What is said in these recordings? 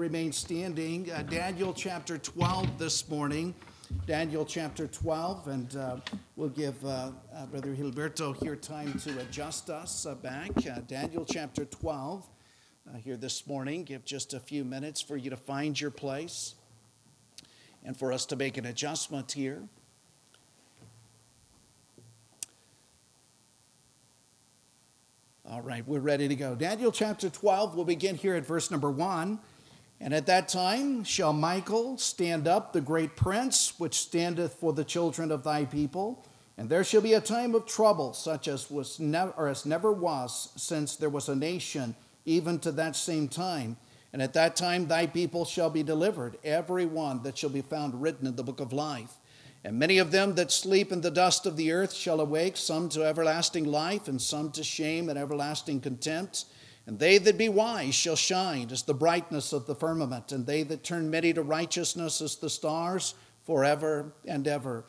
remain standing. Uh, Daniel chapter 12 this morning. Daniel chapter 12, and uh, we'll give uh, uh Brother Gilberto here time to adjust us uh, back. Uh, Daniel chapter 12 here this morning. Give just a few minutes for you to find your place and for us to make an adjustment here. All right, we're ready to go. Daniel chapter 12, we'll begin here at verse number 1. And at that time shall Michael stand up, the great prince, which standeth for the children of thy people. And there shall be a time of trouble, such as was never, or as never was since there was a nation, even to that same time. And at that time thy people shall be delivered, every one that shall be found written in the book of life. And many of them that sleep in the dust of the earth shall awake, some to everlasting life, and some to shame and everlasting contempt. And they that be wise shall shine as the brightness of the firmament, and they that turn many to righteousness as the stars forever and ever.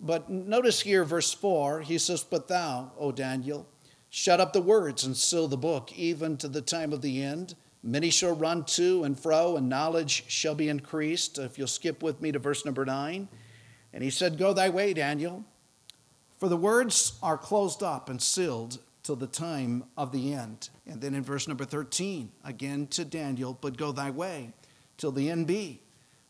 But notice here, verse 4, he says, But thou, O Daniel, shut up the words and seal the book, even to the time of the end. Many shall run to and fro, and knowledge shall be increased. If you'll skip with me to verse number 9. And he said, Go thy way, Daniel, for the words are closed up and sealed till the time of the end. And then in verse number 13, again to Daniel, but go thy way till the end be.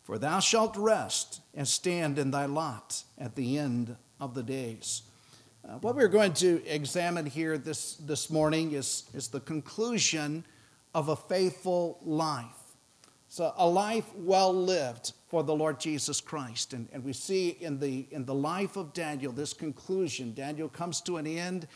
For thou shalt rest and stand in thy lot at the end of the days. Uh, what we're going to examine here this, this morning is, is the conclusion of a faithful life. So, a life well lived for the Lord Jesus Christ. And, and we see in the, in the life of Daniel this conclusion. Daniel comes to an end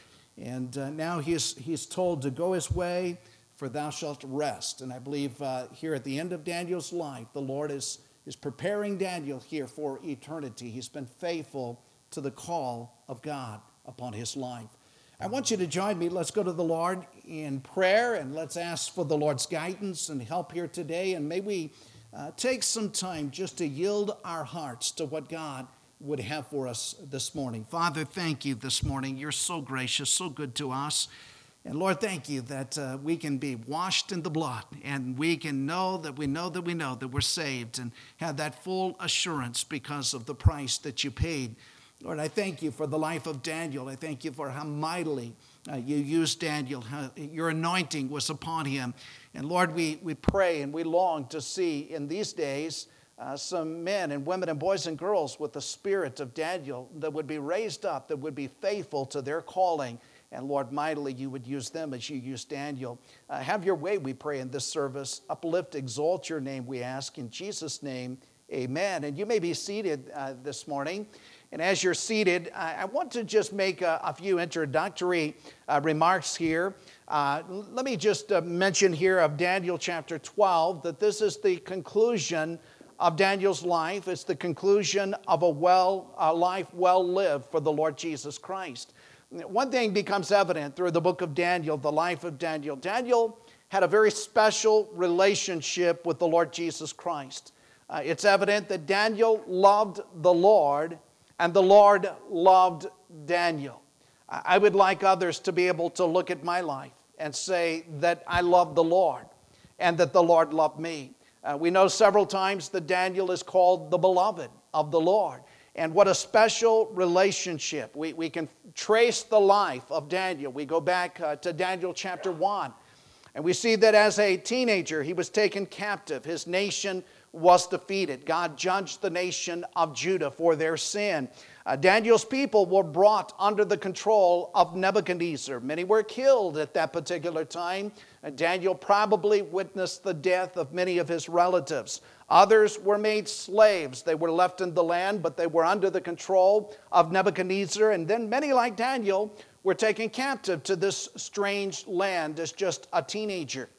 and uh, now he's, he's told to go his way, for thou shalt rest. And I believe uh, here at the end of Daniel's life, the Lord is, is preparing Daniel here for eternity. He's been faithful to the call of God upon his life. I want you to join me. Let's go to the Lord in prayer and let's ask for the Lord's guidance and help here today. And may we uh, take some time just to yield our hearts to what God would have for us this morning. Father, thank you this morning. You're so gracious, so good to us. And Lord, thank you that uh, we can be washed in the blood and we can know that we know that we know that we're saved and have that full assurance because of the price that you paid. Lord, I thank you for the life of Daniel. I thank you for how mightily uh, you used Daniel, how your anointing was upon him. And Lord, we, we pray and we long to see in these days uh, some men and women and boys and girls with the spirit of Daniel that would be raised up, that would be faithful to their calling. And Lord, mightily you would use them as you used Daniel. Uh, have your way, we pray, in this service. Uplift, exalt your name, we ask. In Jesus' name, amen. And you may be seated uh, this morning. And as you're seated, I, I want to just make a, a few introductory uh, remarks here. Uh, let me just uh, mention here of Daniel chapter 12 that this is the conclusion of Daniel's life. It's the conclusion of a, well, a life well lived for the Lord Jesus Christ. One thing becomes evident through the book of Daniel, the life of Daniel. Daniel had a very special relationship with the Lord Jesus Christ. Uh, it's evident that Daniel loved the Lord and the Lord loved Daniel. I would like others to be able to look at my life and say that I love the Lord and that the Lord loved me. Uh, we know several times that Daniel is called the beloved of the Lord. And what a special relationship. We, we can trace the life of Daniel. We go back uh, to Daniel chapter 1, and we see that as a teenager, he was taken captive. His nation was defeated. God judged the nation of Judah for their sin. Uh, Daniel's people were brought under the control of Nebuchadnezzar. Many were killed at that particular time. Uh, Daniel probably witnessed the death of many of his relatives. Others were made slaves. They were left in the land, but they were under the control of Nebuchadnezzar. And then many, like Daniel, were taken captive to this strange land as just a teenager.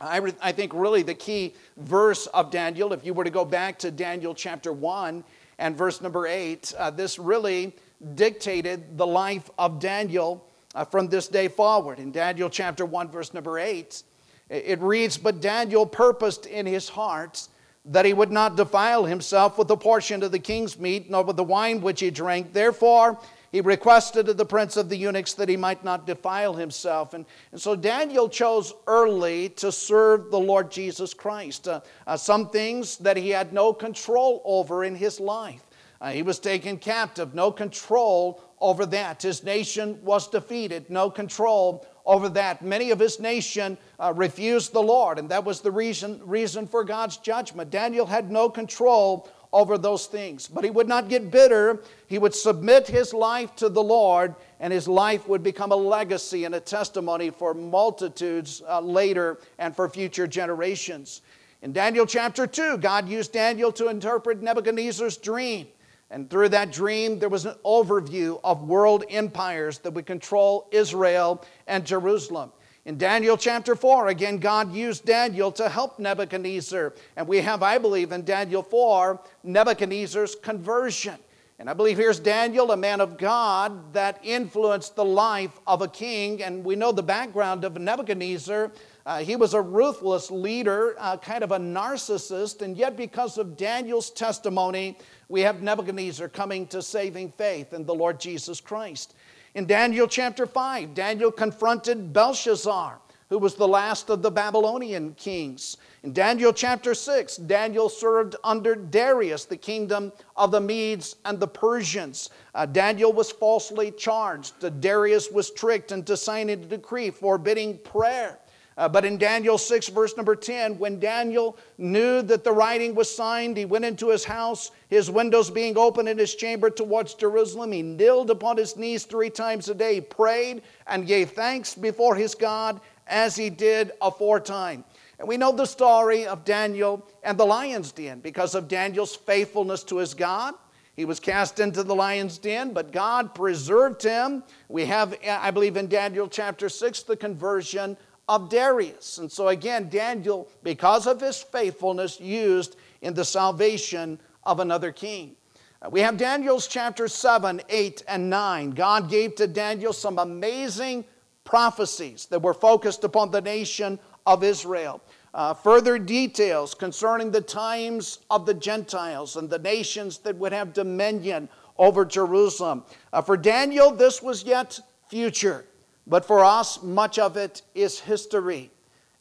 I, re- I think really the key verse of Daniel, if you were to go back to Daniel chapter 1, and verse number 8. Uh, this really dictated the life of Daniel uh, from this day forward. In Daniel chapter 1, verse number 8, it reads, But Daniel purposed in his heart that he would not defile himself with the portion of the king's meat, nor with the wine which he drank. Therefore, he requested of the prince of the eunuchs that he might not defile himself. And, and so Daniel chose early to serve the Lord Jesus Christ. Uh, uh, some things that he had no control over in his life. Uh, he was taken captive, no control over that. His nation was defeated, no control over that. Many of his nation uh, refused the Lord, and that was the reason, reason for God's judgment. Daniel had no control over those things. But he would not get bitter. He would submit his life to the Lord, and his life would become a legacy and a testimony for multitudes uh, later and for future generations. In Daniel chapter 2, God used Daniel to interpret Nebuchadnezzar's dream. And through that dream, there was an overview of world empires that would control Israel and Jerusalem. In Daniel chapter 4, again, God used Daniel to help Nebuchadnezzar. And we have, I believe, in Daniel 4, Nebuchadnezzar's conversion. And I believe here's Daniel, a man of God that influenced the life of a king. And we know the background of Nebuchadnezzar. Uh, he was a ruthless leader, uh, kind of a narcissist. And yet, because of Daniel's testimony, we have Nebuchadnezzar coming to saving faith in the Lord Jesus Christ. In Daniel chapter 5, Daniel confronted Belshazzar, who was the last of the Babylonian kings. In Daniel chapter 6, Daniel served under Darius, the kingdom of the Medes and the Persians. Uh, Daniel was falsely charged. Darius was tricked into signing a decree forbidding prayer. Uh, but in Daniel 6, verse number 10, when Daniel knew that the writing was signed, he went into his house, his windows being open in his chamber towards Jerusalem. He kneeled upon his knees three times a day, prayed, and gave thanks before his God as he did aforetime. And we know the story of Daniel and the lion's den because of Daniel's faithfulness to his God. He was cast into the lion's den, but God preserved him. We have, I believe, in Daniel chapter 6, the conversion of Darius. And so, again, Daniel, because of his faithfulness, used in the salvation of another king. Uh, we have Daniel's chapter 7, 8, and 9. God gave to Daniel some amazing prophecies that were focused upon the nation of Israel. Uh, further details concerning the times of the Gentiles and the nations that would have dominion over Jerusalem. Uh, for Daniel, this was yet future. But for us, much of it is history.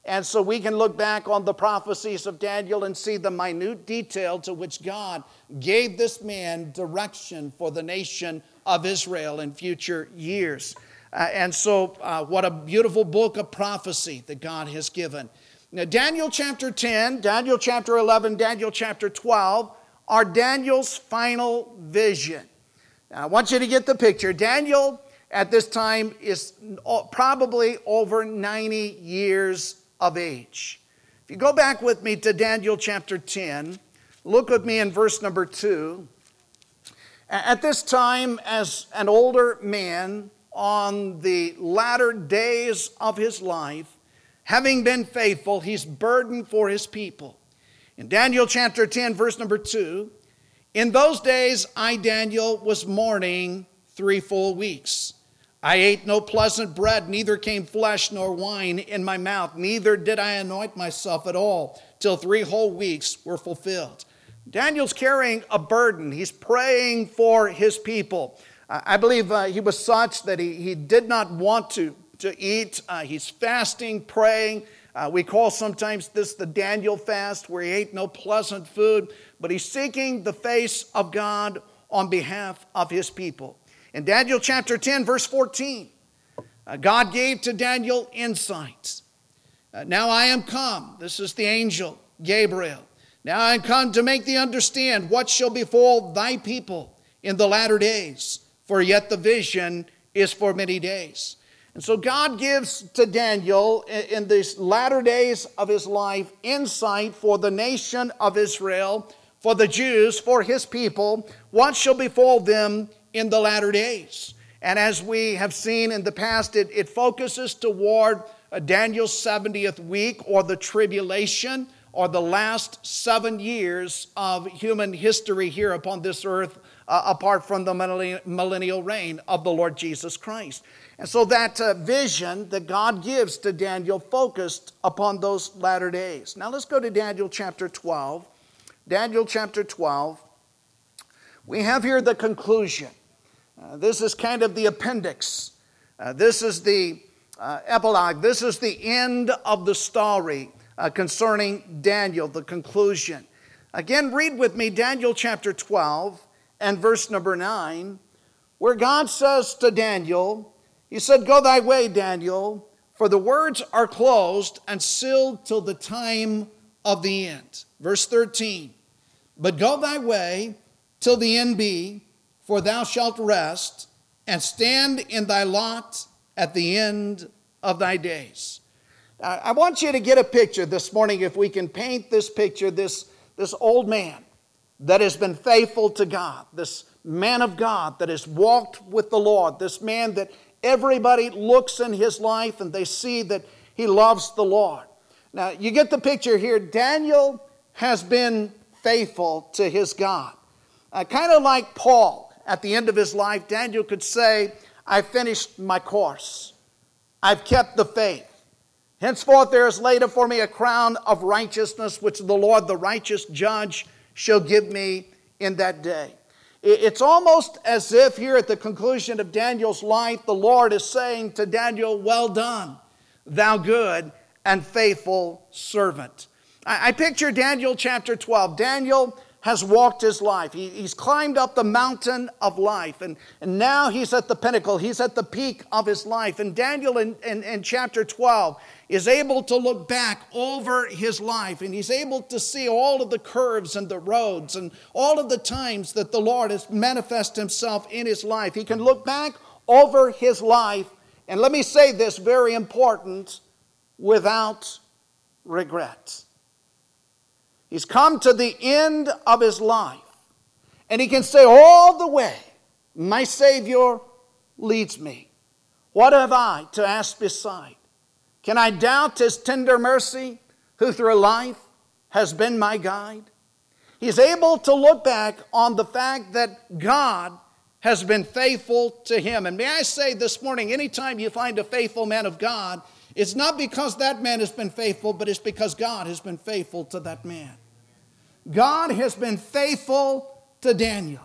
And so we can look back on the prophecies of Daniel and see the minute detail to which God gave this man direction for the nation of Israel in future years. Uh, and so, uh, what a beautiful book of prophecy that God has given. Now, Daniel chapter 10, Daniel chapter 11, Daniel chapter 12 are Daniel's final vision. Now, I want you to get the picture. Daniel at this time is probably over 90 years of age. If you go back with me to Daniel chapter 10, look with me in verse number 2. At this time, as an older man on the latter days of his life, having been faithful, he's burdened for his people. In Daniel chapter 10, verse number 2, in those days I, Daniel, was mourning three full weeks. I ate no pleasant bread, neither came flesh nor wine in my mouth, neither did I anoint myself at all, till three whole weeks were fulfilled. Daniel's carrying a burden. He's praying for his people. I believe uh, he was such that he, he did not want to, to eat. Uh, he's fasting, praying. Uh, we call sometimes this the Daniel fast, where he ate no pleasant food, but he's seeking the face of God on behalf of his people. In Daniel chapter 10, verse 14, uh, God gave to Daniel insights. Uh, now I am come, this is the angel Gabriel. Now I am come to make thee understand what shall befall thy people in the latter days, for yet the vision is for many days. And so God gives to Daniel in these latter days of his life insight for the nation of Israel, for the Jews, for his people, what shall befall them in the latter days. And as we have seen in the past, it, it focuses toward uh, Daniel's 70th week or the tribulation or the last seven years of human history here upon this earth, uh, apart from the millennial reign of the Lord Jesus Christ. And so that uh, vision that God gives to Daniel focused upon those latter days. Now let's go to Daniel chapter 12. Daniel chapter 12. We have here the conclusion Uh, this is kind of the appendix. Uh, this is the uh, epilogue. This is the end of the story uh, concerning Daniel, the conclusion. Again, read with me Daniel chapter 12 and verse number 9, where God says to Daniel, He said, Go thy way, Daniel, for the words are closed and sealed till the time of the end. Verse 13, But go thy way till the end be for thou shalt rest and stand in thy lot at the end of thy days. I want you to get a picture this morning, if we can paint this picture, this, this old man that has been faithful to God, this man of God that has walked with the Lord, this man that everybody looks in his life and they see that he loves the Lord. Now, you get the picture here. Daniel has been faithful to his God. Uh, kind of like Paul at the end of his life, Daniel could say, I finished my course. I've kept the faith. Henceforth there is laid up for me a crown of righteousness, which the Lord, the righteous judge, shall give me in that day. It's almost as if here at the conclusion of Daniel's life, the Lord is saying to Daniel, Well done, thou good and faithful servant. I picture Daniel chapter 12. Daniel has walked his life. He, he's climbed up the mountain of life, and, and now he's at the pinnacle. He's at the peak of his life. And Daniel, in, in, in chapter 12, is able to look back over his life, and he's able to see all of the curves and the roads and all of the times that the Lord has manifested himself in his life. He can look back over his life, and let me say this very important without regret. He's come to the end of his life. And he can say all the way, My Savior leads me. What have I to ask beside? Can I doubt his tender mercy, who through life has been my guide? He's able to look back on the fact that God has been faithful to him. And may I say this morning, anytime you find a faithful man of God, it's not because that man has been faithful, but it's because God has been faithful to that man. God has been faithful to Daniel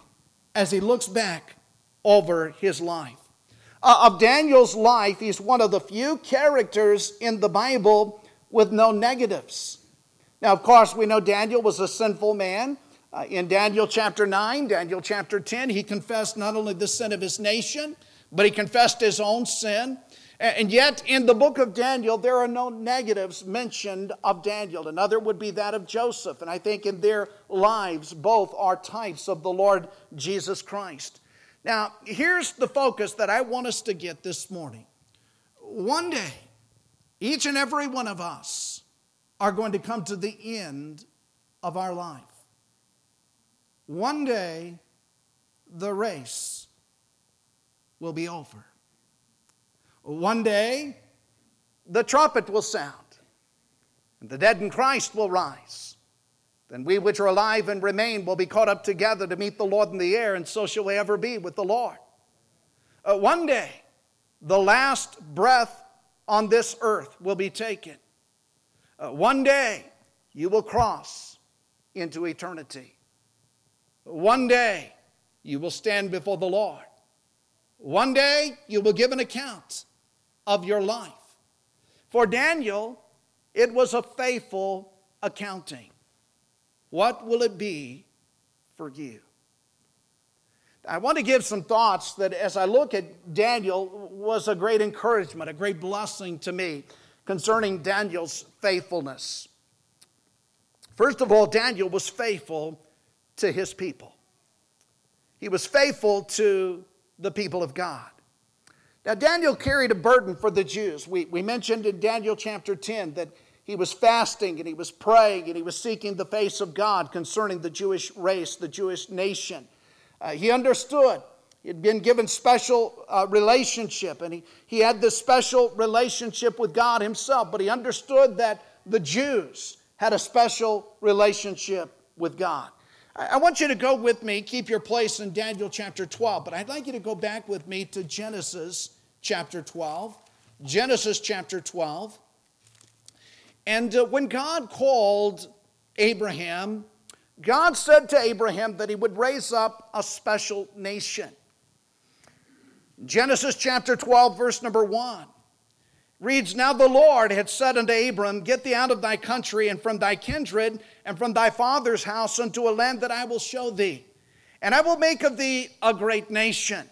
as he looks back over his life. Uh, of Daniel's life, he's one of the few characters in the Bible with no negatives. Now, of course, we know Daniel was a sinful man. Uh, in Daniel chapter 9, Daniel chapter 10, he confessed not only the sin of his nation, but he confessed his own sin. And yet, in the book of Daniel, there are no negatives mentioned of Daniel. Another would be that of Joseph. And I think in their lives, both are types of the Lord Jesus Christ. Now, here's the focus that I want us to get this morning. One day, each and every one of us are going to come to the end of our life. One day, the race will be over. One day, the trumpet will sound, and the dead in Christ will rise. Then we which are alive and remain will be caught up together to meet the Lord in the air, and so shall we ever be with the Lord. Uh, one day, the last breath on this earth will be taken. Uh, one day, you will cross into eternity. One day, you will stand before the Lord. One day, you will give an account of your life. For Daniel, it was a faithful accounting. What will it be for you? I want to give some thoughts that, as I look at Daniel, was a great encouragement, a great blessing to me concerning Daniel's faithfulness. First of all, Daniel was faithful to his people, he was faithful to the people of God. Now, Daniel carried a burden for the Jews. We, we mentioned in Daniel chapter 10 that he was fasting and he was praying and he was seeking the face of God concerning the Jewish race, the Jewish nation. Uh, he understood. He had been given special uh, relationship and he, he had this special relationship with God himself, but he understood that the Jews had a special relationship with God. I, want you to go with me, keep your place in Daniel chapter 12, but I'd like you to go back with me to Genesis chapter 12. Genesis chapter 12. And uh, when God called Abraham, God said to Abraham that he would raise up a special nation. Genesis chapter 12, verse number 1 reads Now the Lord had said unto Abram, Get thee out of thy country and from thy kindred and from thy father's house unto a land that I will show thee. And I will make of thee a great nation.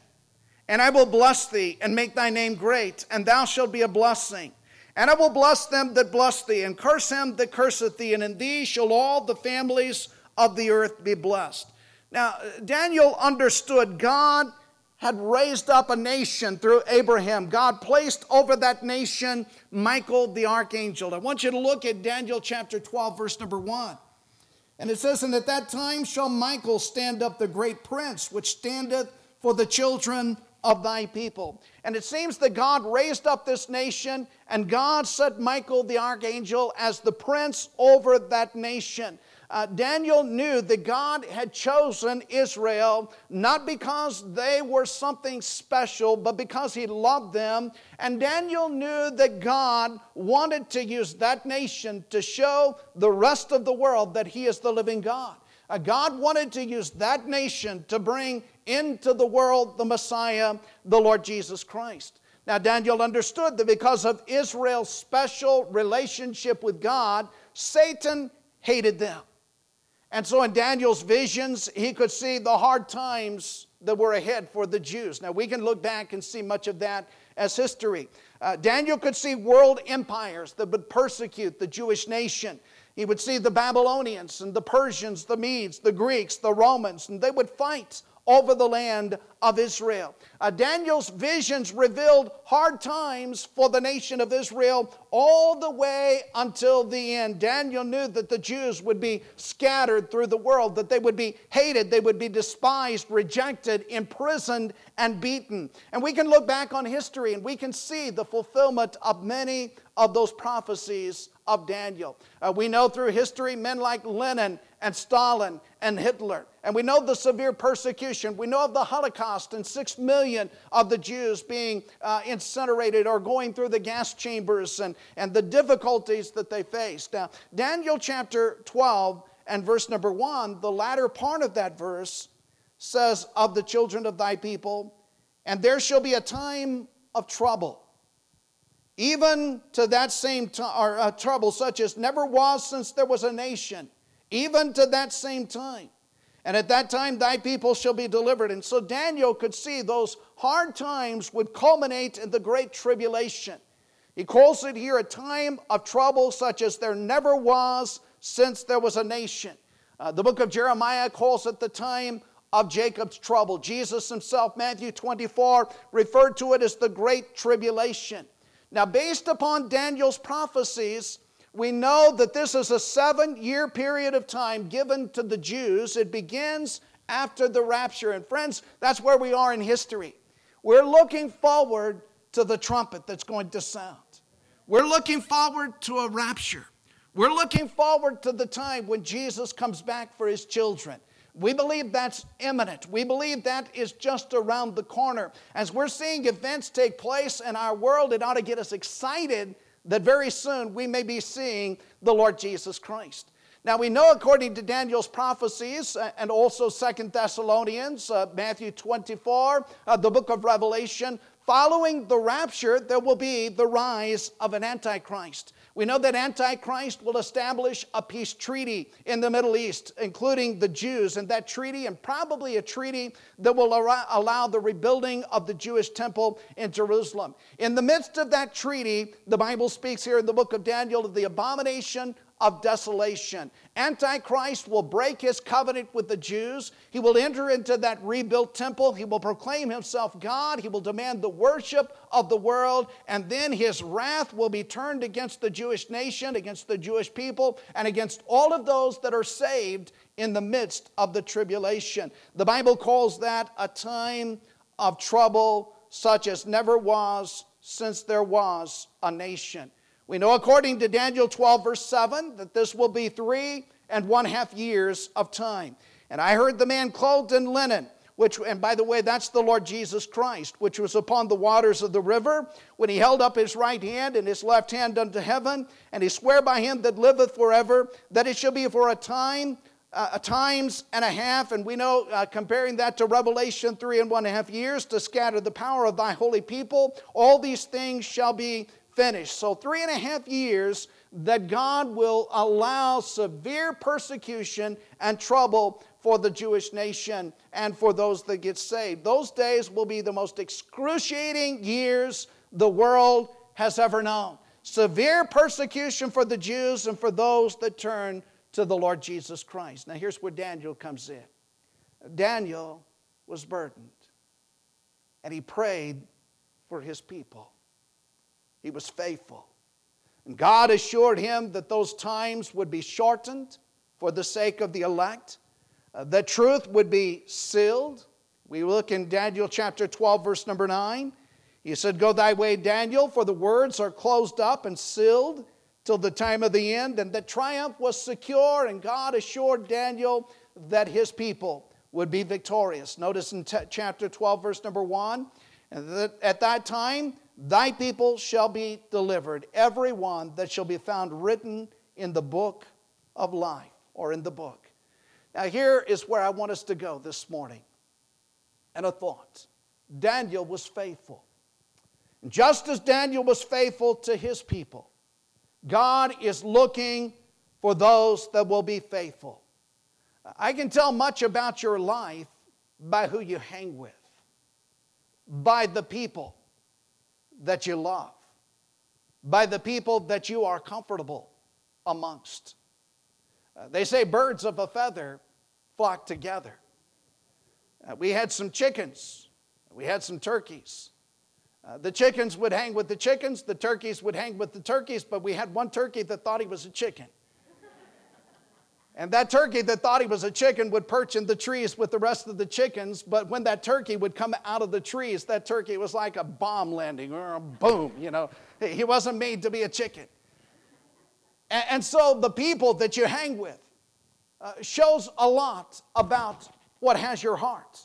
And I will bless thee and make thy name great, and thou shalt be a blessing. And I will bless them that bless thee, and curse him that curseth thee, and in thee shall all the families of the earth be blessed. Now, Daniel understood God had raised up a nation through Abraham. God placed over that nation Michael the archangel. I want you to look at Daniel chapter 12, verse number 1. And it says, And at that time shall Michael stand up, the great prince, which standeth for the children of thy people. And it seems that God raised up this nation, and God set Michael the archangel as the prince over that nation uh, Daniel knew that God had chosen Israel not because they were something special, but because he loved them. And Daniel knew that God wanted to use that nation to show the rest of the world that he is the living God. Uh, God wanted to use that nation to bring into the world the Messiah, the Lord Jesus Christ. Now, Daniel understood that because of Israel's special relationship with God, Satan hated them. And so in Daniel's visions, he could see the hard times that were ahead for the Jews. Now we can look back and see much of that as history. Uh, Daniel could see world empires that would persecute the Jewish nation. He would see the Babylonians and the Persians, the Medes, the Greeks, the Romans, and they would fight over the land of Israel. Uh, Daniel's visions revealed hard times for the nation of Israel all the way until the end. Daniel knew that the Jews would be scattered through the world, that they would be hated, they would be despised, rejected, imprisoned, and beaten. And we can look back on history and we can see the fulfillment of many of those prophecies of Daniel. Uh, we know through history men like Lenin and Stalin and Hitler. And we know the severe persecution. We know of the Holocaust and six million of the Jews being uh, incinerated or going through the gas chambers and, and the difficulties that they faced. Now, Daniel chapter 12 and verse number 1, the latter part of that verse says, Of the children of thy people, and there shall be a time of trouble even to that same t- or, uh, trouble, such as never was since there was a nation, even to that same time. And at that time, thy people shall be delivered. And so Daniel could see those hard times would culminate in the great tribulation. He calls it here a time of trouble such as there never was since there was a nation. Uh, the book of Jeremiah calls it the time of Jacob's trouble. Jesus himself, Matthew 24, referred to it as the great tribulation. Now, based upon Daniel's prophecies, we know that this is a seven year period of time given to the Jews. It begins after the rapture. And, friends, that's where we are in history. We're looking forward to the trumpet that's going to sound. We're looking forward to a rapture. We're looking forward to the time when Jesus comes back for his children. We believe that's imminent. We believe that is just around the corner. As we're seeing events take place in our world, it ought to get us excited that very soon we may be seeing the Lord Jesus Christ. Now we know according to Daniel's prophecies uh, and also Second Thessalonians, uh, Matthew 24, uh, the book of Revelation, following the rapture, there will be the rise of an Antichrist. We know that Antichrist will establish a peace treaty in the Middle East, including the Jews, and that treaty, and probably a treaty that will allow the rebuilding of the Jewish temple in Jerusalem. In the midst of that treaty, the Bible speaks here in the book of Daniel of the abomination of desolation. Antichrist will break his covenant with the Jews. He will enter into that rebuilt temple. He will proclaim himself God. He will demand the worship of the world. And then his wrath will be turned against the Jewish nation, against the Jewish people, and against all of those that are saved in the midst of the tribulation. The Bible calls that a time of trouble such as never was since there was a nation. We know according to Daniel 12, verse 7, that this will be three and one half years of time. And I heard the man clothed in linen, which, and by the way, that's the Lord Jesus Christ, which was upon the waters of the river, when he held up his right hand and his left hand unto heaven, and he sware by him that liveth forever, that it shall be for a time uh, a times and a half, and we know, uh, comparing that to Revelation, three and one and a half years to scatter the power of thy holy people, all these things shall be finished. So, three and a half years that God will allow severe persecution and trouble for the Jewish nation and for those that get saved. Those days will be the most excruciating years the world has ever known. Severe persecution for the Jews and for those that turn to the Lord Jesus Christ. Now, here's where Daniel comes in. Daniel was burdened, and he prayed for his people. He was faithful. And God assured him that those times would be shortened for the sake of the elect, uh, the truth would be sealed. We look in Daniel chapter 12, verse number 9. He said, Go thy way, Daniel, for the words are closed up and sealed till the time of the end. And the triumph was secure, and God assured Daniel that his people would be victorious. Notice in t- chapter 12, verse number 1 and that at that time, thy people shall be delivered, every one that shall be found written in the book of life, or in the book. Now, here is where I want us to go this morning. And a thought Daniel was faithful. And just as Daniel was faithful to his people, God is looking for those that will be faithful. I can tell much about your life by who you hang with, by the people that you love, by the people that you are comfortable amongst. Uh, they say birds of a feather flock together. Uh, we had some chickens, we had some turkeys. Uh, the chickens would hang with the chickens, the turkeys would hang with the turkeys, but we had one turkey that thought he was a chicken. And that turkey that thought he was a chicken would perch in the trees with the rest of the chickens, but when that turkey would come out of the trees, that turkey was like a bomb landing or a boom, you know. He wasn't made to be a chicken. And, so the people that you hang with uh, shows a lot about what has your heart.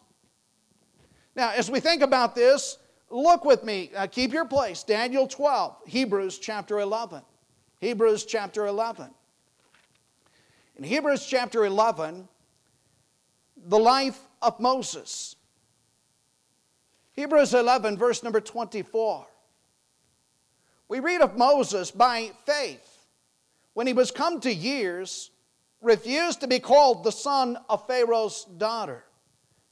Now, as we think about this, Look with me, uh, keep your place. Daniel 12, Hebrews chapter 11. Hebrews chapter 11. In Hebrews chapter 11, the life of Moses. Hebrews 11, verse number 24. We read of Moses by faith, when he was come to years, refused to be called the son of Pharaoh's daughter,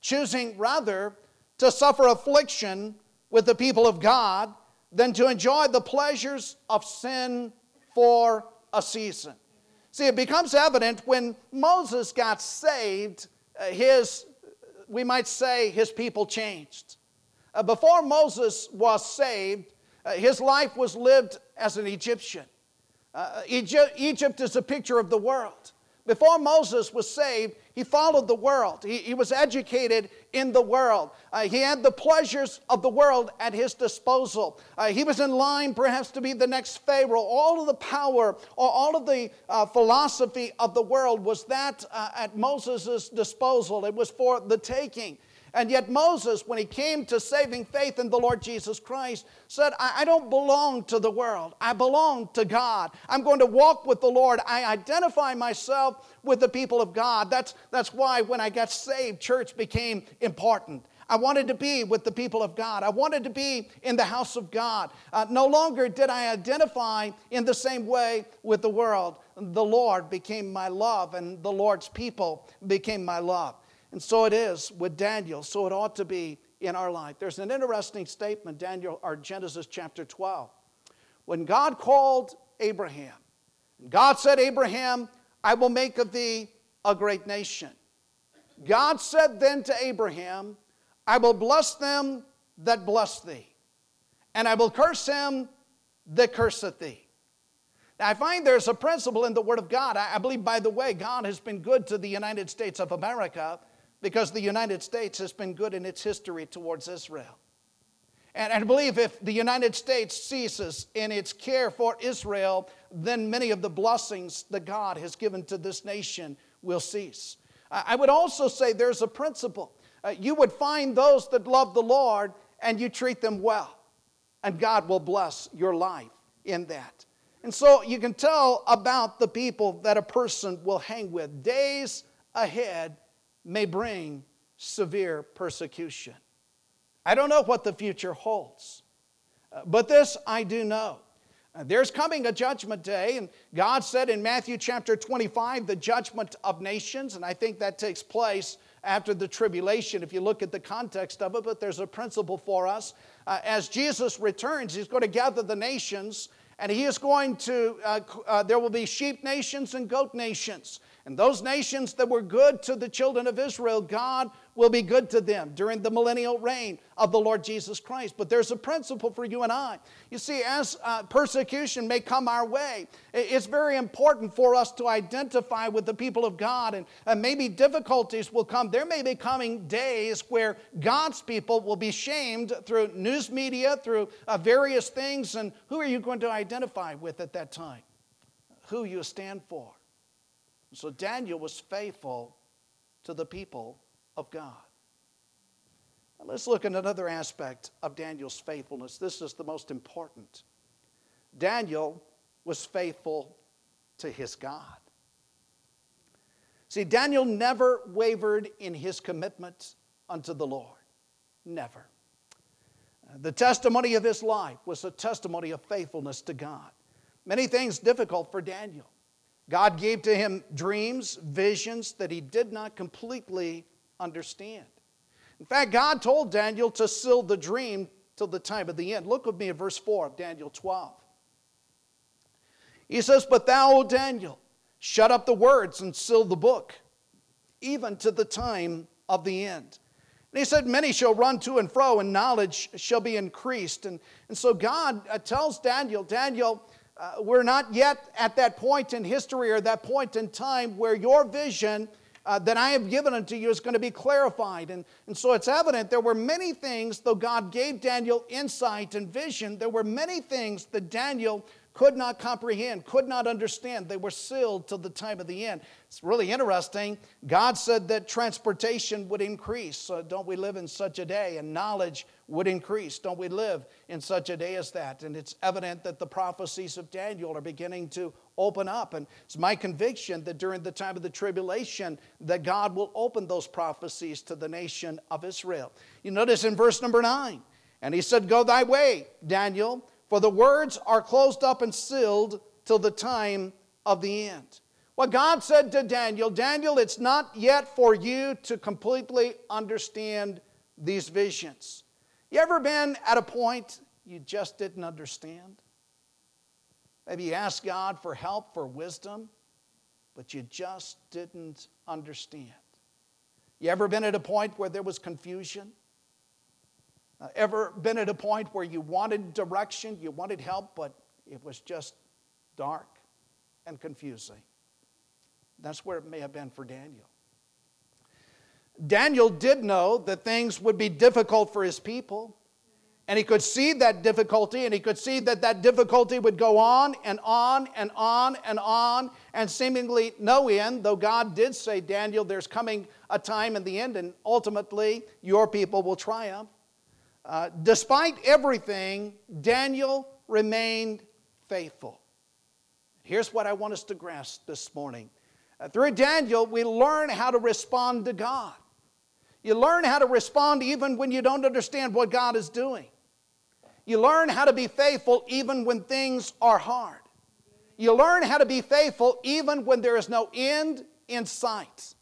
choosing rather to suffer affliction with the people of God than to enjoy the pleasures of sin for a season. See, it becomes evident when Moses got saved, uh, his, we might say, his people changed. Uh, before Moses was saved, uh, his life was lived as an Egyptian. Egypt, Egypt is a picture of the world. Before Moses was saved, he followed the world. He, he was educated in the world. Uh, he had the pleasures of the world at his disposal. Uh, he was in line, perhaps, to be the next Pharaoh. All of the power, or all of the uh, philosophy of the world was that uh, at Moses' disposal. It was for the taking. And yet, Moses, when he came to saving faith in the Lord Jesus Christ, said, I, don't belong to the world. I belong to God. I'm going to walk with the Lord. I identify myself with the people of God. That's, that's why when I got saved, church became important. I wanted to be with the people of God. I wanted to be in the house of God. Uh, no longer did I identify in the same way with the world. The Lord became my love, and the Lord's people became my love. And so it is with Daniel, so it ought to be in our life. There's an interesting statement, Daniel or Genesis chapter 12. When God called Abraham, God said, Abraham, I will make of thee a great nation. God said then to Abraham, I will bless them that bless thee, and I will curse him that curseth thee. Now, I find there's a principle in the Word of God. I believe, by the way, God has been good to the United States of America because the United States has been good in its history towards Israel. And I believe if the United States ceases in its care for Israel, then many of the blessings that God has given to this nation will cease. I would also say there's a principle. Uh, you would find those that love the Lord and you treat them well, and God will bless your life in that. And so you can tell about the people that a person will hang with. Days ahead may bring severe persecution. I don't know what the future holds, uh, but this I do know. Uh, there's coming a judgment day, and God said in Matthew chapter 25, the judgment of nations, and I think that takes place after the tribulation if you look at the context of it, but there's a principle for us. Uh, as Jesus returns, he's going to gather the nations, and he is going to, uh, uh, there will be sheep nations and goat nations. And those nations that were good to the children of Israel, God will be good to them during the millennial reign of the Lord Jesus Christ. But there's a principle for you and I. You see, as uh, persecution may come our way, it's very important for us to identify with the people of God. And, and maybe difficulties will come. There may be coming days where God's people will be shamed through news media, through uh, various things. And who are you going to identify with at that time? Who you stand for. So Daniel was faithful to the people of God. Now let's look at another aspect of Daniel's faithfulness. This is the most important. Daniel was faithful to his God. See, Daniel never wavered in his commitment unto the Lord. Never. The testimony of his life was a testimony of faithfulness to God. Many things difficult for Daniel. God gave to him dreams, visions that he did not completely understand. In fact, God told Daniel to seal the dream till the time of the end. Look with me at verse 4 of Daniel 12. He says, But thou, O Daniel, shut up the words and seal the book, even to the time of the end. And he said, Many shall run to and fro, and knowledge shall be increased. And, and so God uh, tells Daniel, Daniel, uh, we're not yet at that point in history or that point in time where your vision uh, that I have given unto you is going to be clarified. And, and so it's evident there were many things, though God gave Daniel insight and vision, there were many things that Daniel could not comprehend, could not understand. They were sealed till the time of the end. It's really interesting. God said that transportation would increase. So don't we live in such a day? And knowledge would increase. Don't we live in such a day as that? And it's evident that the prophecies of Daniel are beginning to open up. And it's my conviction that during the time of the tribulation, that God will open those prophecies to the nation of Israel. You notice in verse number nine, and he said, Go thy way, Daniel for the words are closed up and sealed till the time of the end. What God said to Daniel, Daniel, it's not yet for you to completely understand these visions. You ever been at a point you just didn't understand? Maybe you asked God for help, for wisdom, but you just didn't understand. You ever been at a point where there was confusion? Uh, ever been at a point where you wanted direction, you wanted help, but it was just dark and confusing? That's where it may have been for Daniel. Daniel did know that things would be difficult for his people. And he could see that difficulty, and he could see that that difficulty would go on and on and on and on, and seemingly no end, though God did say, Daniel, there's coming a time in the end, and ultimately your people will triumph. Uh, despite everything, Daniel remained faithful. Here's what I want us to grasp this morning. Uh, through Daniel, we learn how to respond to God. You learn how to respond even when you don't understand what God is doing. You learn how to be faithful even when things are hard. You learn how to be faithful even when there is no end in sight.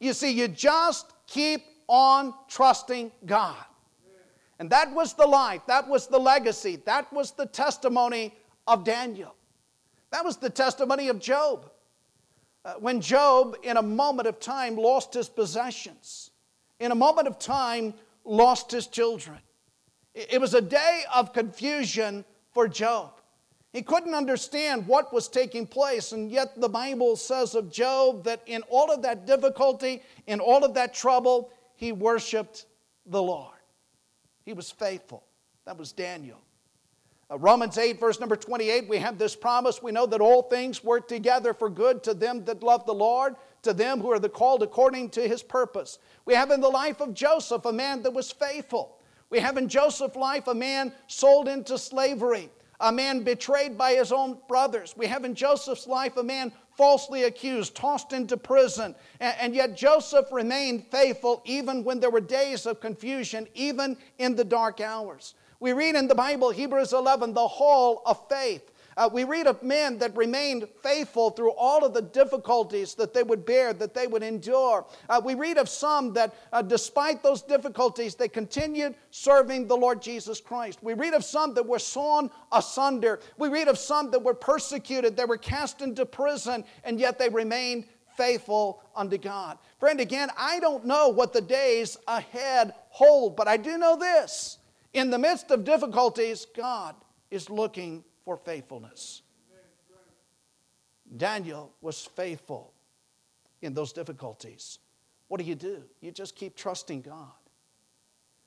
You see, you just keep on trusting God. And that was the life, that was the legacy, that was the testimony of Daniel. That was the testimony of Job. Uh, when Job, in a moment of time, lost his possessions, in a moment of time, lost his children. It was a day of confusion for Job. He couldn't understand what was taking place, and yet the Bible says of Job that in all of that difficulty, in all of that trouble, he worshiped the Lord. He was faithful. That was Daniel. Uh, Romans 8, verse number 28, we have this promise. We know that all things work together for good to them that love the Lord, to them who are the called according to his purpose. We have in the life of Joseph a man that was faithful. We have in Joseph's life a man sold into slavery, a man betrayed by his own brothers. We have in Joseph's life a man falsely accused, tossed into prison. And, yet Joseph remained faithful even when there were days of confusion, even in the dark hours. We read in the Bible, Hebrews 11, the hall of faith. Uh, we read of men that remained faithful through all of the difficulties that they would bear, that they would endure. Uh, we read of some that, uh, despite those difficulties, they continued serving the Lord Jesus Christ. We read of some that were sawn asunder. We read of some that were persecuted, they were cast into prison, and yet they remained faithful unto God. Friend, again, I don't know what the days ahead hold, but I do know this. In the midst of difficulties, God is looking for faithfulness. Daniel was faithful in those difficulties. What do you do? You just keep trusting God.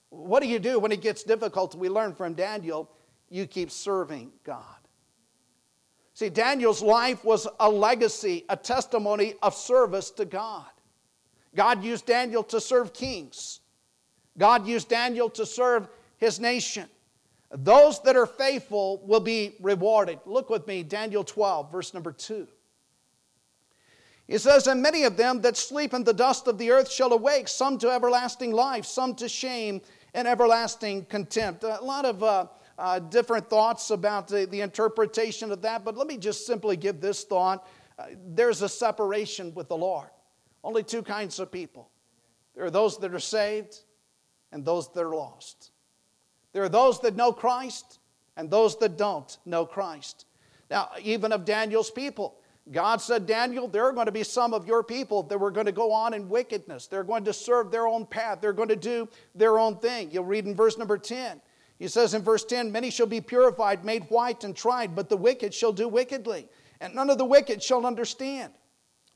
What do you do when it gets difficult? We learn from Daniel, you keep serving God. See, Daniel's life was a legacy, a testimony of service to God. God used Daniel to serve kings. God used Daniel to serve his nation. Those that are faithful will be rewarded. Look with me, Daniel 12, verse number 2. He says, And many of them that sleep in the dust of the earth shall awake, some to everlasting life, some to shame and everlasting contempt. A lot of uh, uh, different thoughts about the, the, interpretation of that, but let me just simply give this thought. Uh, there's a separation with the Lord. Only two kinds of people there are those that are saved and those that are lost. There are those that know Christ and those that don't know Christ. Now, even of Daniel's people, God said, Daniel, there are going to be some of your people that were going to go on in wickedness. They're going to serve their own path. They're going to do their own thing. You'll read in verse number 10. He says in verse 10, Many shall be purified, made white, and tried, but the wicked shall do wickedly, and none of the wicked shall understand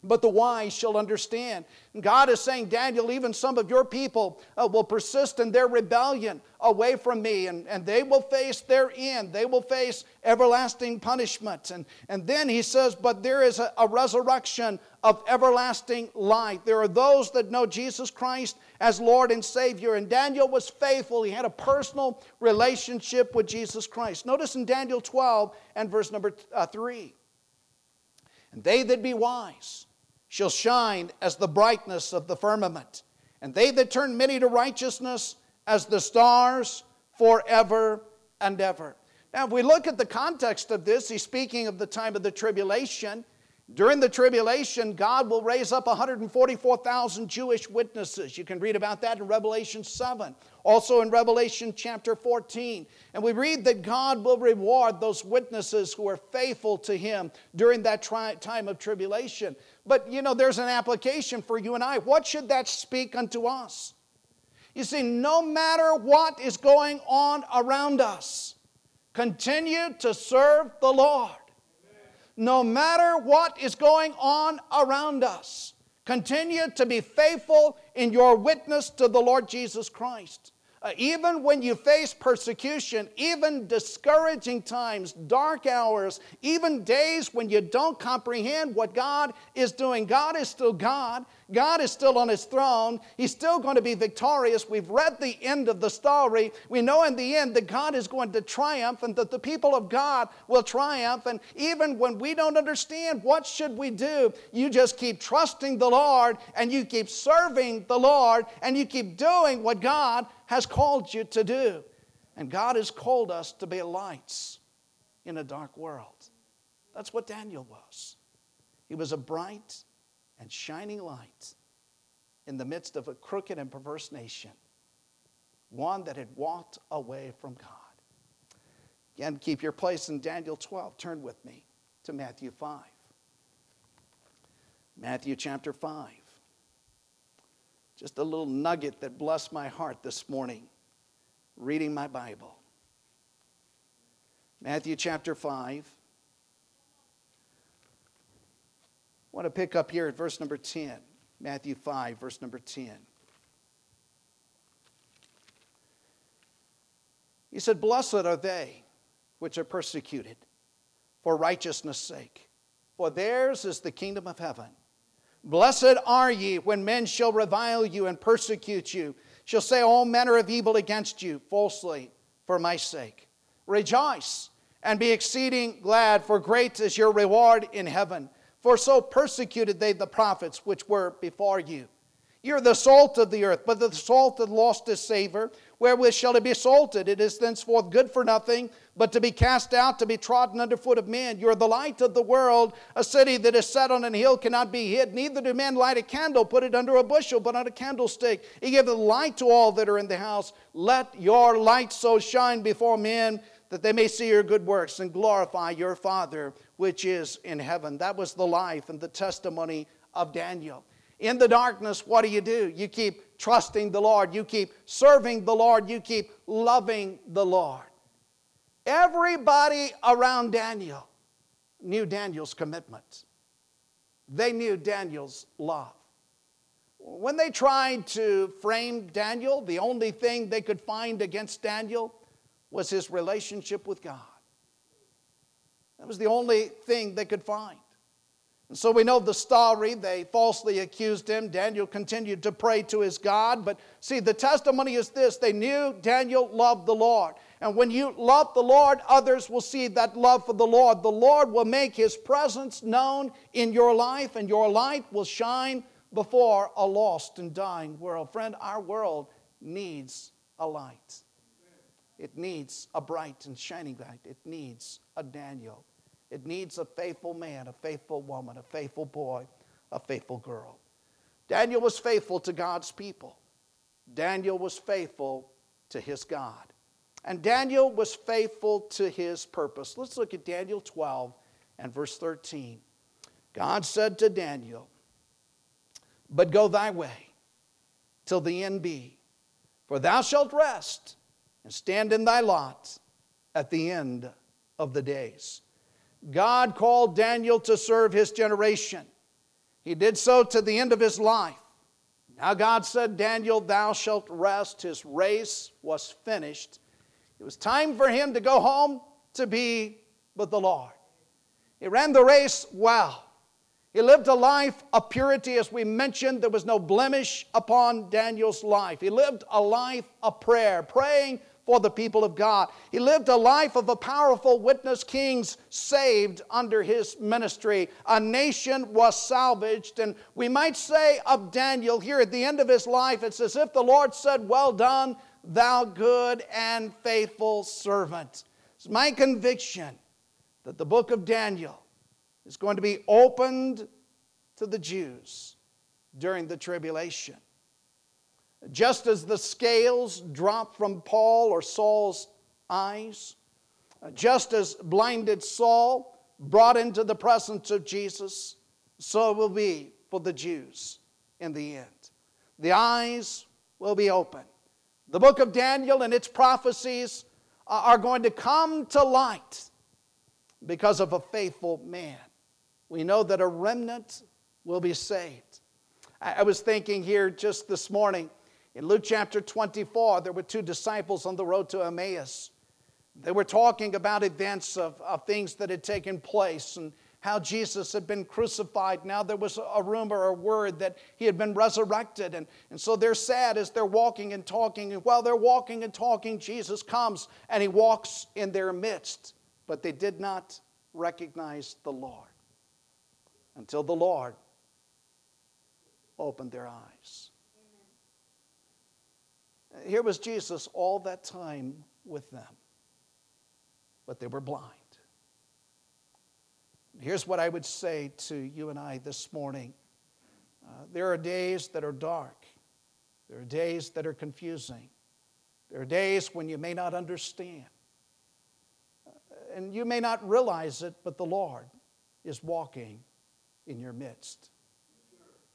but the wise shall understand. God is saying, Daniel, even some of your people uh, will persist in their rebellion away from me, and, and they will face their end. They will face everlasting punishment. And, and then he says, But there is a, a resurrection of everlasting life. There are those that know Jesus Christ as Lord and Savior. And Daniel was faithful, he had a personal relationship with Jesus Christ. Notice in Daniel 12 and verse number uh, 3. And they that be wise, shall shine as the brightness of the firmament, and they that turn many to righteousness as the stars forever and ever. Now, if we look at the context of this, he's speaking of the time of the tribulation. During the tribulation, God will raise up 144,000 Jewish witnesses. You can read about that in Revelation 7, also in Revelation chapter 14. And we read that God will reward those witnesses who are faithful to Him during that tri- time of tribulation. But you know, there's an application for you and I. What should that speak unto us? You see, no matter what is going on around us, continue to serve the Lord no matter what is going on around us, continue to be faithful in your witness to the Lord Jesus Christ. Uh, even when you face persecution, even discouraging times, dark hours, even days when you don't comprehend what God is doing, God is still God. God is still on his throne. He's still going to be victorious. We've read the end of the story. We know in the end that God is going to triumph and that the people of God will triumph. And even when we don't understand what should we do, you just keep trusting the Lord and you keep serving the Lord and you keep doing what God has called you to do. And God has called us to be lights in a dark world. That's what Daniel was. He was a bright and shining light in the midst of a crooked and perverse nation, one that had walked away from God. Again, keep your place in Daniel 12. Turn with me to Matthew 5. Matthew chapter 5. Just a little nugget that blessed my heart this morning reading my Bible. Matthew chapter 5. I want to pick up here at verse number 10, Matthew 5, verse number 10. He said, Blessed are they which are persecuted for righteousness' sake, for theirs is the kingdom of heaven. Blessed are ye when men shall revile you and persecute you, shall say all manner of evil against you falsely for my sake. Rejoice and be exceeding glad, for great is your reward in heaven. For so persecuted they the prophets which were before you. You're the salt of the earth, but the salt hath lost its savor. Wherewith shall it be salted? It is thenceforth good for nothing, but to be cast out, to be trodden under foot of men. You are the light of the world. A city that is set on an hill cannot be hid. Neither do men light a candle, put it under a bushel, but on a candlestick. He giveth light to all that are in the house. Let your light so shine before men that they may see your good works and glorify your Father which is in heaven. That was the life and the testimony of Daniel. In the darkness, what do you do? You keep trusting the Lord, you keep serving the Lord, you keep loving the Lord. Everybody around Daniel knew Daniel's commitment, they knew Daniel's love. When they tried to frame Daniel, the only thing they could find against Daniel was his relationship with God. That was the only thing they could find. And so we know the story. They falsely accused him. Daniel continued to pray to his God. But see, the testimony is this they knew Daniel loved the Lord. And when you love the Lord, others will see that love for the Lord. The Lord will make his presence known in your life, and your light will shine before a lost and dying world. Friend, our world needs a light. It needs a bright and shining light. It needs a Daniel. It needs a faithful man, a faithful woman, a faithful boy, a faithful girl. Daniel was faithful to God's people. Daniel was faithful to his God. And Daniel was faithful to his purpose. Let's look at Daniel 12 and verse 13. God said to Daniel, But go thy way till the end be, for thou shalt rest and stand in thy lot at the end of the days. God called Daniel to serve his generation. He did so to the end of his life. Now God said, Daniel, thou shalt rest. His race was finished. It was time for him to go home to be with the Lord. He ran the race well. He lived a life of purity, as we mentioned. There was no blemish upon Daniel's life. He lived a life of prayer, praying for the people of God. He lived a life of a powerful witness, kings saved under his ministry. A nation was salvaged. And we might say of Daniel here at the end of his life, it's as if the Lord said, Well done, thou good and faithful servant. It's my conviction that the book of Daniel is going to be opened to the Jews during the tribulation. Just as the scales dropped from Paul or Saul's eyes, just as blinded Saul brought into the presence of Jesus, so it will be for the Jews in the end. The eyes will be open. The book of Daniel and its prophecies are going to come to light because of a faithful man. We know that a remnant will be saved. I was thinking here just this morning in Luke chapter 24, there were two disciples on the road to Emmaus. They were talking about events of, of things that had taken place and how Jesus had been crucified. Now there was a rumor or word that he had been resurrected. And, and so they're sad as they're walking and talking. And while they're walking and talking, Jesus comes and he walks in their midst. But they did not recognize the Lord until the Lord opened their eyes. Here was Jesus all that time with them, but they were blind. Here's what I would say to you and I this morning uh, there are days that are dark, there are days that are confusing, there are days when you may not understand, and you may not realize it, but the Lord is walking in your midst.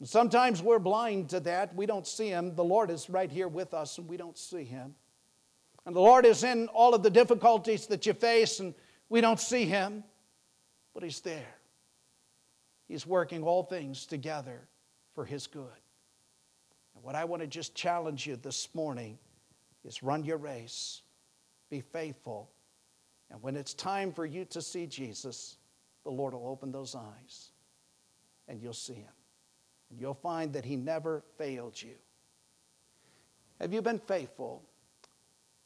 Sometimes we're blind to that. We don't see Him. The Lord is right here with us, and we don't see Him. And the Lord is in all of the difficulties that you face, and we don't see Him, but He's there. He's working all things together for His good. And what I want to just challenge you this morning is run your race, be faithful, and when it's time for you to see Jesus, the Lord will open those eyes and you'll see Him and you'll find that He never failed you. Have you been faithful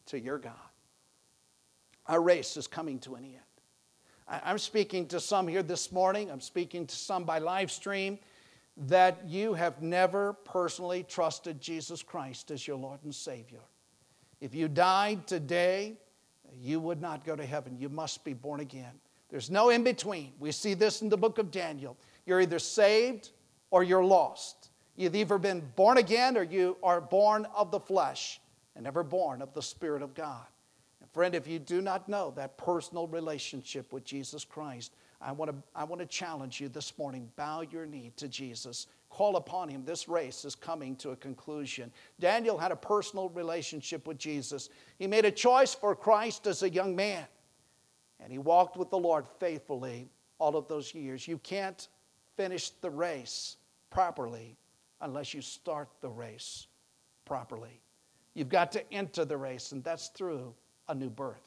to your God? Our race is coming to an end. I'm speaking to some here this morning, I'm speaking to some by live stream, that you have never personally trusted Jesus Christ as your Lord and Savior. If you died today, you would not go to heaven. You must be born again. There's no in between. We see this in the book of Daniel. You're either saved or you're lost. You've either been born again or you are born of the flesh and never born of the Spirit of God. And friend, if you do not know that personal relationship with Jesus Christ, I want to, I want to challenge you this morning. Bow your knee to Jesus. Call upon him. This race is coming to a conclusion. Daniel had a personal relationship with Jesus. He made a choice for Christ as a young man, and he walked with the Lord faithfully all of those years. You can't finish the race properly unless you start the race properly. You've got to enter the race, and that's through a new birth.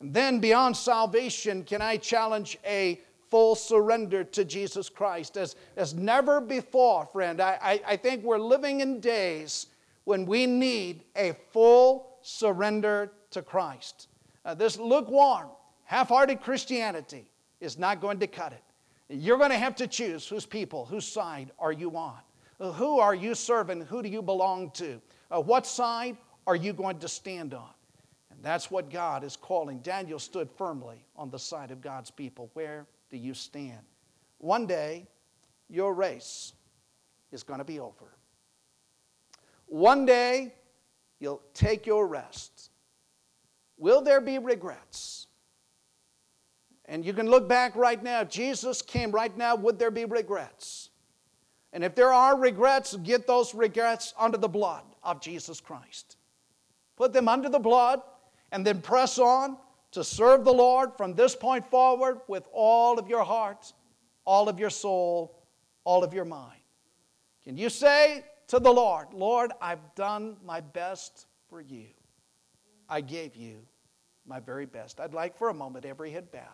And then, beyond salvation, can I challenge a full surrender to Jesus Christ as, as never before, friend? I, I, I think we're living in days when we need a full surrender to Christ. Uh, this lukewarm, half hearted Christianity is not going to cut it. You're going to have to choose whose people, whose side are you on? Uh, who are you serving? Who do you belong to? Uh, what side are you going to stand on? And that's what God is calling. Daniel stood firmly on the side of God's people. Where do you stand? One day, your race is going to be over. One day, you'll take your rest. Will there be regrets? And you can look back right now. If Jesus came right now, would there be regrets? And if there are regrets, get those regrets under the blood of Jesus Christ. Put them under the blood and then press on to serve the Lord from this point forward with all of your heart, all of your soul, all of your mind. Can you say to the Lord, Lord, I've done my best for you? I gave you my very best. I'd like for a moment every head bowed